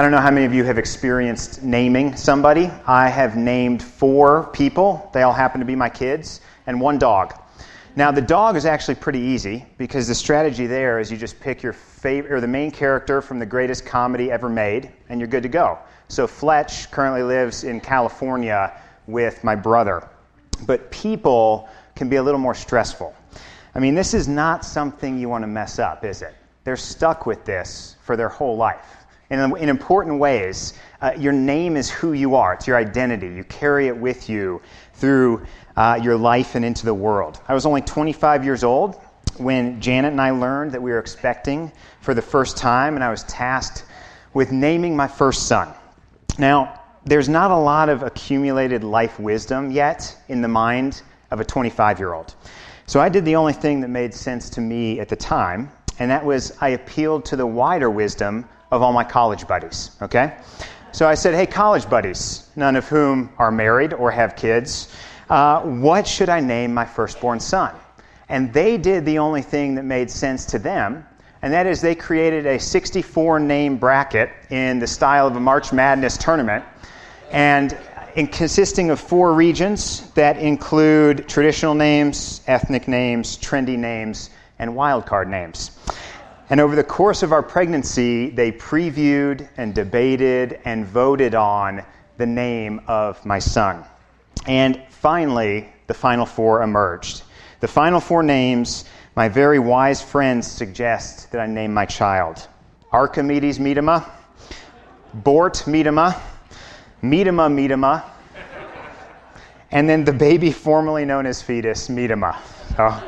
I don't know how many of you have experienced naming somebody. I have named four people. They all happen to be my kids, and one dog. Now, the dog is actually pretty easy because the strategy there is you just pick your favorite or the main character from the greatest comedy ever made, and you're good to go. So, Fletch currently lives in California with my brother. But people can be a little more stressful. I mean, this is not something you want to mess up, is it? They're stuck with this for their whole life. And in important ways, uh, your name is who you are, it's your identity. You carry it with you through uh, your life and into the world. I was only 25 years old when Janet and I learned that we were expecting for the first time, and I was tasked with naming my first son. Now, there's not a lot of accumulated life wisdom yet in the mind of a 25 year old. So I did the only thing that made sense to me at the time, and that was I appealed to the wider wisdom of all my college buddies, okay? So I said, hey, college buddies, none of whom are married or have kids, uh, what should I name my firstborn son? And they did the only thing that made sense to them, and that is they created a 64 name bracket in the style of a March Madness tournament, and in consisting of four regions that include traditional names, ethnic names, trendy names, and wildcard names. And over the course of our pregnancy, they previewed and debated and voted on the name of my son. And finally, the final four emerged. The final four names, my very wise friends suggest that I name my child Archimedes Miedema, Bort Miedema, Miedema Miedema, and then the baby formerly known as fetus, Miedema. So,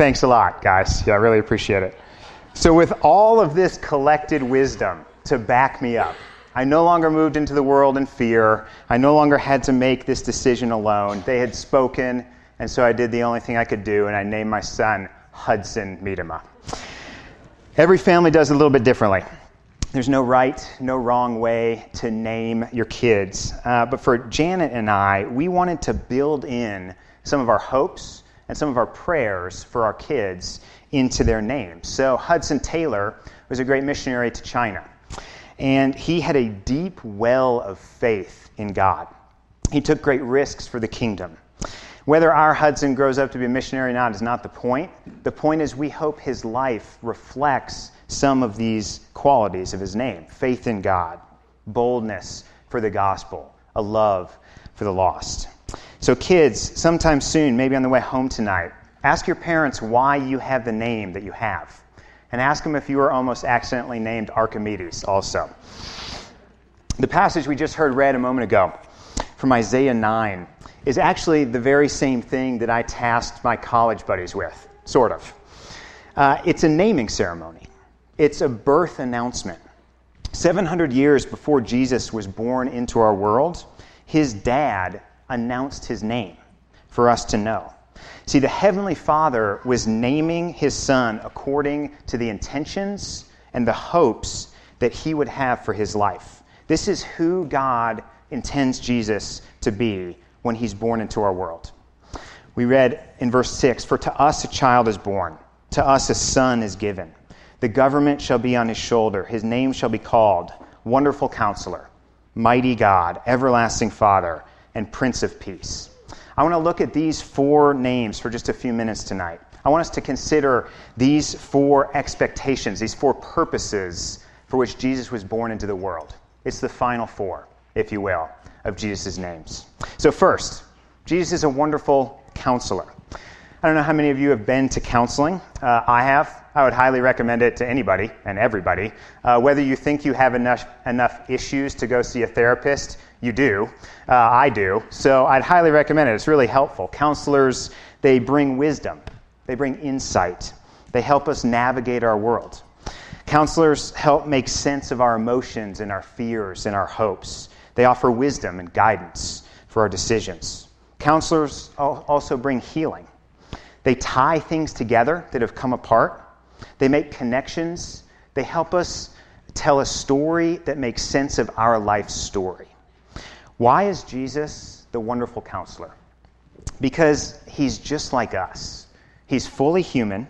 Thanks a lot, guys. Yeah, I really appreciate it. So, with all of this collected wisdom to back me up, I no longer moved into the world in fear. I no longer had to make this decision alone. They had spoken, and so I did the only thing I could do, and I named my son Hudson Miedema. Every family does it a little bit differently. There's no right, no wrong way to name your kids. Uh, but for Janet and I, we wanted to build in some of our hopes and some of our prayers for our kids into their names. So Hudson Taylor was a great missionary to China, and he had a deep well of faith in God. He took great risks for the kingdom. Whether our Hudson grows up to be a missionary or not is not the point. The point is, we hope his life reflects some of these qualities of his name faith in God, boldness for the gospel, a love for the lost. So, kids, sometime soon, maybe on the way home tonight, ask your parents why you have the name that you have. And ask them if you were almost accidentally named Archimedes also. The passage we just heard read a moment ago from Isaiah 9 is actually the very same thing that I tasked my college buddies with, sort of. Uh, it's a naming ceremony, it's a birth announcement. 700 years before Jesus was born into our world, his dad announced his name for us to know. See, the Heavenly Father was naming his Son according to the intentions and the hopes that he would have for his life. This is who God intends Jesus to be when he's born into our world. We read in verse 6 For to us a child is born, to us a son is given. The government shall be on his shoulder, his name shall be called Wonderful Counselor, Mighty God, Everlasting Father and Prince of Peace. I want to look at these four names for just a few minutes tonight. I want us to consider these four expectations, these four purposes for which Jesus was born into the world. It's the final four, if you will, of Jesus' names. So, first, Jesus is a wonderful counselor. I don't know how many of you have been to counseling. Uh, I have. I would highly recommend it to anybody and everybody. Uh, whether you think you have enough, enough issues to go see a therapist, you do. Uh, I do. So I'd highly recommend it. It's really helpful. Counselors, they bring wisdom, they bring insight, they help us navigate our world. Counselors help make sense of our emotions and our fears and our hopes. They offer wisdom and guidance for our decisions. Counselors also bring healing. They tie things together that have come apart. They make connections. They help us tell a story that makes sense of our life story. Why is Jesus the wonderful counselor? Because he's just like us. He's fully human.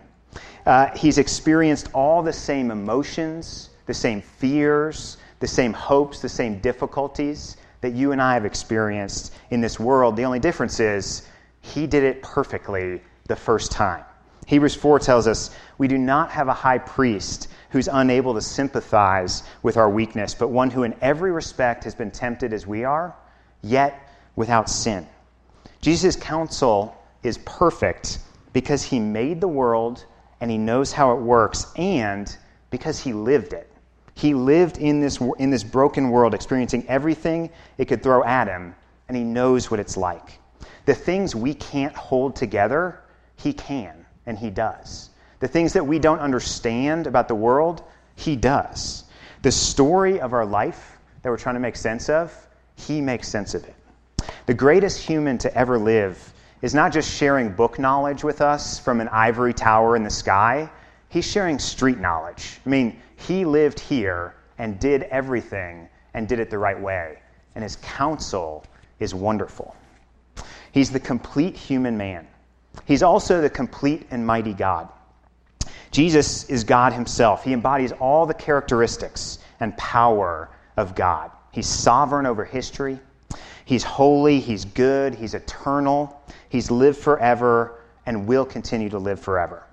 Uh, he's experienced all the same emotions the same fears, the same hopes, the same difficulties that you and I have experienced in this world. The only difference is he did it perfectly the first time. Hebrews 4 tells us we do not have a high priest who's unable to sympathize with our weakness, but one who in every respect has been tempted as we are, yet without sin. Jesus' counsel is perfect because he made the world and he knows how it works and because he lived it. He lived in this, in this broken world, experiencing everything it could throw at him, and he knows what it's like. The things we can't hold together, he can, and he does. The things that we don't understand about the world, he does. The story of our life that we're trying to make sense of, he makes sense of it. The greatest human to ever live is not just sharing book knowledge with us from an ivory tower in the sky, he's sharing street knowledge. I mean, he lived here and did everything and did it the right way. And his counsel is wonderful. He's the complete human man. He's also the complete and mighty God. Jesus is God himself. He embodies all the characteristics and power of God. He's sovereign over history. He's holy, he's good, he's eternal, he's lived forever, and will continue to live forever.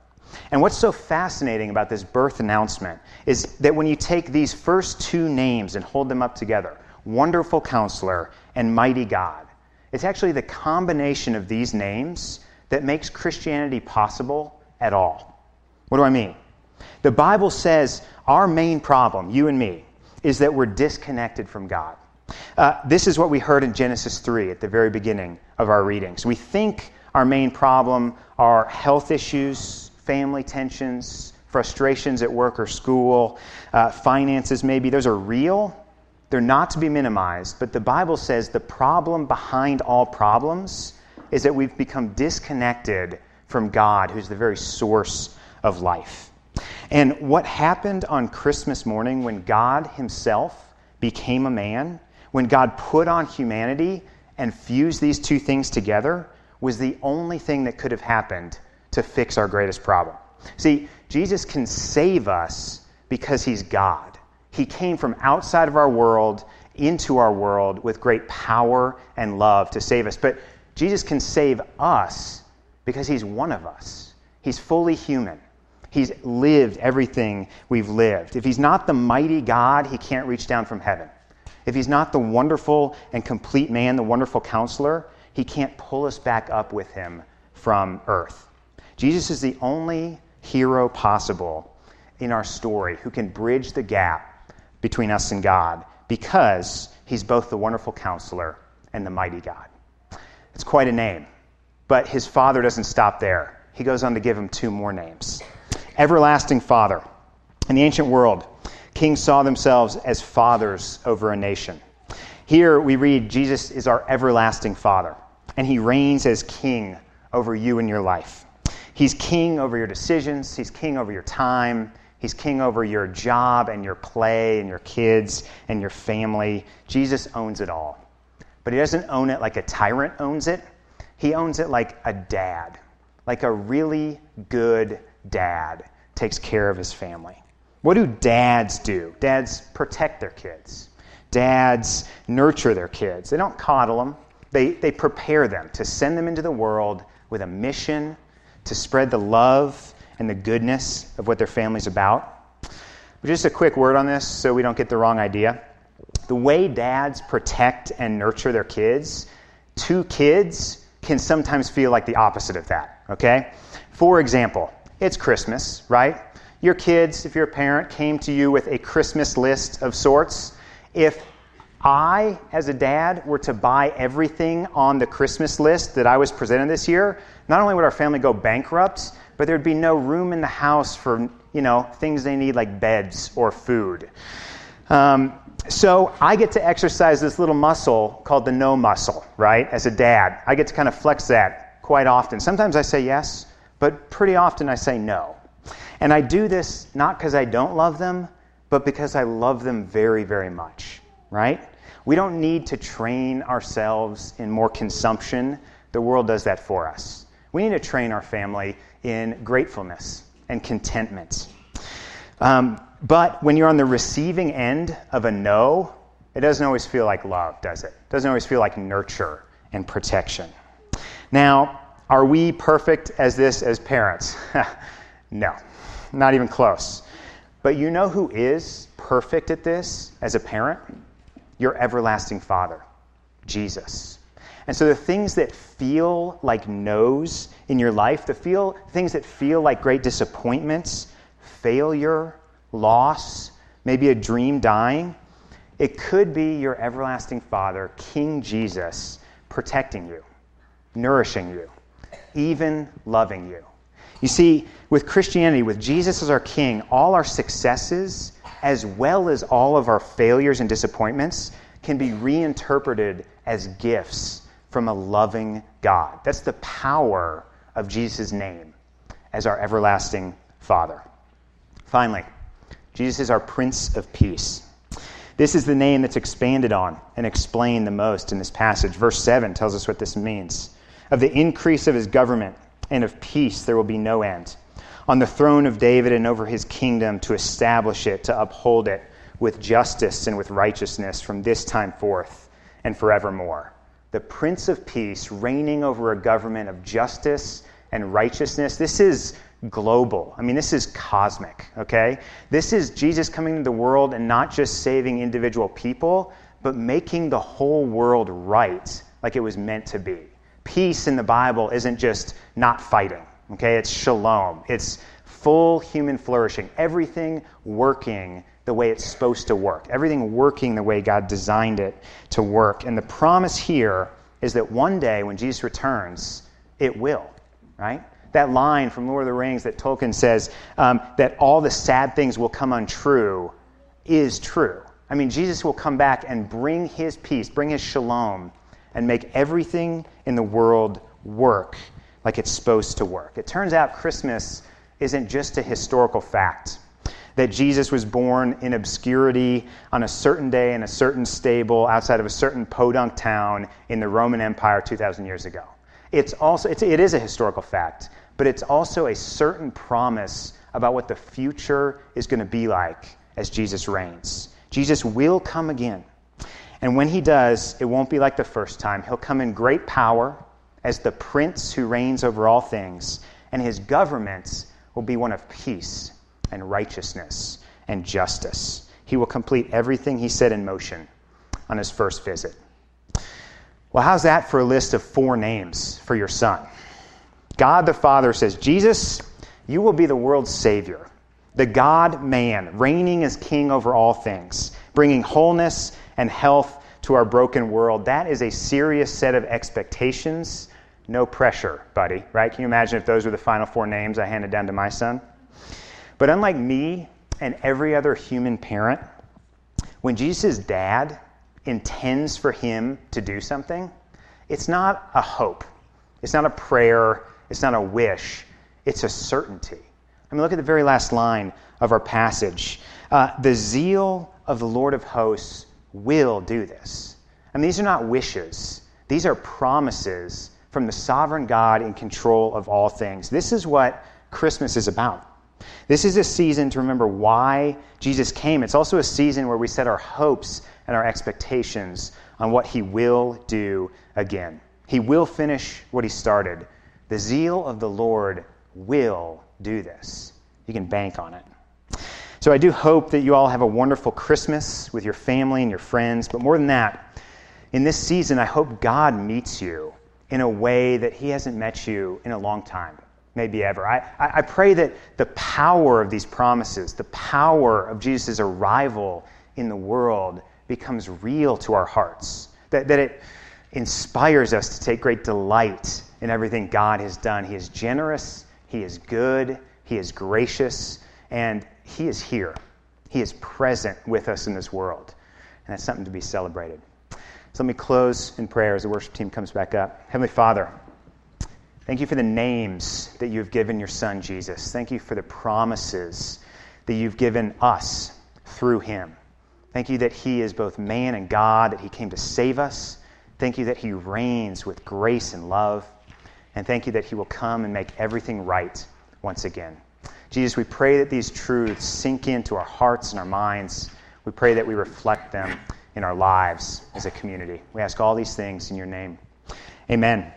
And what's so fascinating about this birth announcement is that when you take these first two names and hold them up together Wonderful Counselor and Mighty God it's actually the combination of these names that makes Christianity possible at all. What do I mean? The Bible says our main problem, you and me, is that we're disconnected from God. Uh, this is what we heard in Genesis 3 at the very beginning of our readings. We think our main problem are health issues, family tensions, frustrations at work or school, uh, finances maybe. Those are real, they're not to be minimized, but the Bible says the problem behind all problems is that we've become disconnected from God, who's the very source of life. And what happened on Christmas morning when God Himself became a man when God put on humanity and fused these two things together, was the only thing that could have happened to fix our greatest problem. See, Jesus can save us because he's God. He came from outside of our world into our world with great power and love to save us. But Jesus can save us because he's one of us. He's fully human. He's lived everything we've lived. If he's not the mighty God, he can't reach down from heaven. If he's not the wonderful and complete man, the wonderful counselor, he can't pull us back up with him from earth. Jesus is the only hero possible in our story who can bridge the gap between us and God because he's both the wonderful counselor and the mighty God. It's quite a name, but his father doesn't stop there. He goes on to give him two more names Everlasting Father. In the ancient world, kings saw themselves as fathers over a nation. Here we read Jesus is our everlasting Father, and he reigns as king over you and your life. He's king over your decisions, he's king over your time, he's king over your job and your play and your kids and your family. Jesus owns it all. But he doesn't own it like a tyrant owns it, he owns it like a dad, like a really good dad takes care of his family. What do dads do? Dads protect their kids. Dads nurture their kids. They don't coddle them, they, they prepare them to send them into the world with a mission to spread the love and the goodness of what their family's about. But just a quick word on this so we don't get the wrong idea. The way dads protect and nurture their kids, two kids can sometimes feel like the opposite of that, okay? For example, it's Christmas, right? your kids, if you're a parent, came to you with a Christmas list of sorts, if I, as a dad, were to buy everything on the Christmas list that I was presented this year, not only would our family go bankrupt, but there'd be no room in the house for you know things they need like beds or food. Um, so I get to exercise this little muscle called the no muscle, right? As a dad, I get to kind of flex that quite often. Sometimes I say yes, but pretty often I say no. And I do this not because I don't love them, but because I love them very, very much, right? We don't need to train ourselves in more consumption. The world does that for us. We need to train our family in gratefulness and contentment. Um, but when you're on the receiving end of a no, it doesn't always feel like love, does it? It doesn't always feel like nurture and protection. Now, are we perfect as this as parents? no, not even close. But you know who is perfect at this as a parent? Your everlasting Father, Jesus. And so the things that feel like no's in your life, the feel things that feel like great disappointments, failure, loss, maybe a dream dying, it could be your everlasting Father, King Jesus, protecting you, nourishing you, even loving you. You see, with Christianity, with Jesus as our King, all our successes, as well as all of our failures and disappointments, can be reinterpreted as gifts from a loving God. That's the power of Jesus' name as our everlasting Father. Finally, Jesus is our Prince of Peace. This is the name that's expanded on and explained the most in this passage. Verse 7 tells us what this means. Of the increase of his government and of peace there will be no end. On the throne of David and over his kingdom to establish it, to uphold it with justice and with righteousness from this time forth and forevermore. The Prince of Peace reigning over a government of justice and righteousness. This is global. I mean, this is cosmic, okay? This is Jesus coming into the world and not just saving individual people, but making the whole world right like it was meant to be. Peace in the Bible isn't just not fighting, okay? It's shalom. It's full human flourishing, everything working the way it's supposed to work, everything working the way God designed it to work. And the promise here is that one day when Jesus returns, it will, right? That line from Lord of the Rings that Tolkien says um, that all the sad things will come untrue is true. I mean, Jesus will come back and bring his peace, bring his shalom, and make everything in the world work like it's supposed to work. It turns out Christmas isn't just a historical fact that Jesus was born in obscurity on a certain day in a certain stable outside of a certain podunk town in the Roman Empire 2,000 years ago. It's also, it's, it is a historical fact, but it's also a certain promise about what the future is going to be like as Jesus reigns. Jesus will come again. And when he does, it won't be like the first time. He'll come in great power as the prince who reigns over all things, and his government will be one of peace and righteousness and justice. He will complete everything he set in motion on his first visit. Well, how's that for a list of four names for your son? God the Father says, Jesus, you will be the world's Savior, the God man, reigning as King over all things, bringing wholeness and health to our broken world. That is a serious set of expectations. No pressure, buddy, right? Can you imagine if those were the final four names I handed down to my son? But unlike me and every other human parent, when Jesus' dad intends for him to do something, it's not a hope, it's not a prayer, it's not a wish, it's a certainty. I mean, look at the very last line of our passage. Uh, the zeal of the Lord of hosts will do this. And these are not wishes, these are promises from the sovereign God in control of all things. This is what Christmas is about. This is a season to remember why Jesus came. It's also a season where we set our hopes and our expectations on what he will do again. He will finish what he started. The zeal of the Lord will do this. You can bank on it. So I do hope that you all have a wonderful Christmas with your family and your friends. But more than that, in this season, I hope God meets you in a way that He hasn't met you in a long time, maybe ever. I, I pray that the power of these promises, the power of Jesus' arrival in the world, becomes real to our hearts. That, that it inspires us to take great delight in everything God has done. He is generous, He is good, He is gracious, and He is here. He is present with us in this world. And that's something to be celebrated. So let me close in prayer as the worship team comes back up. Heavenly Father, thank you for the names that you've given your Son, Jesus. Thank you for the promises that you've given us through Him. Thank you that He is both man and God, that He came to save us. Thank you that He reigns with grace and love. And thank you that He will come and make everything right once again. Jesus, we pray that these truths sink into our hearts and our minds. We pray that we reflect them in our lives as a community. We ask all these things in your name. Amen.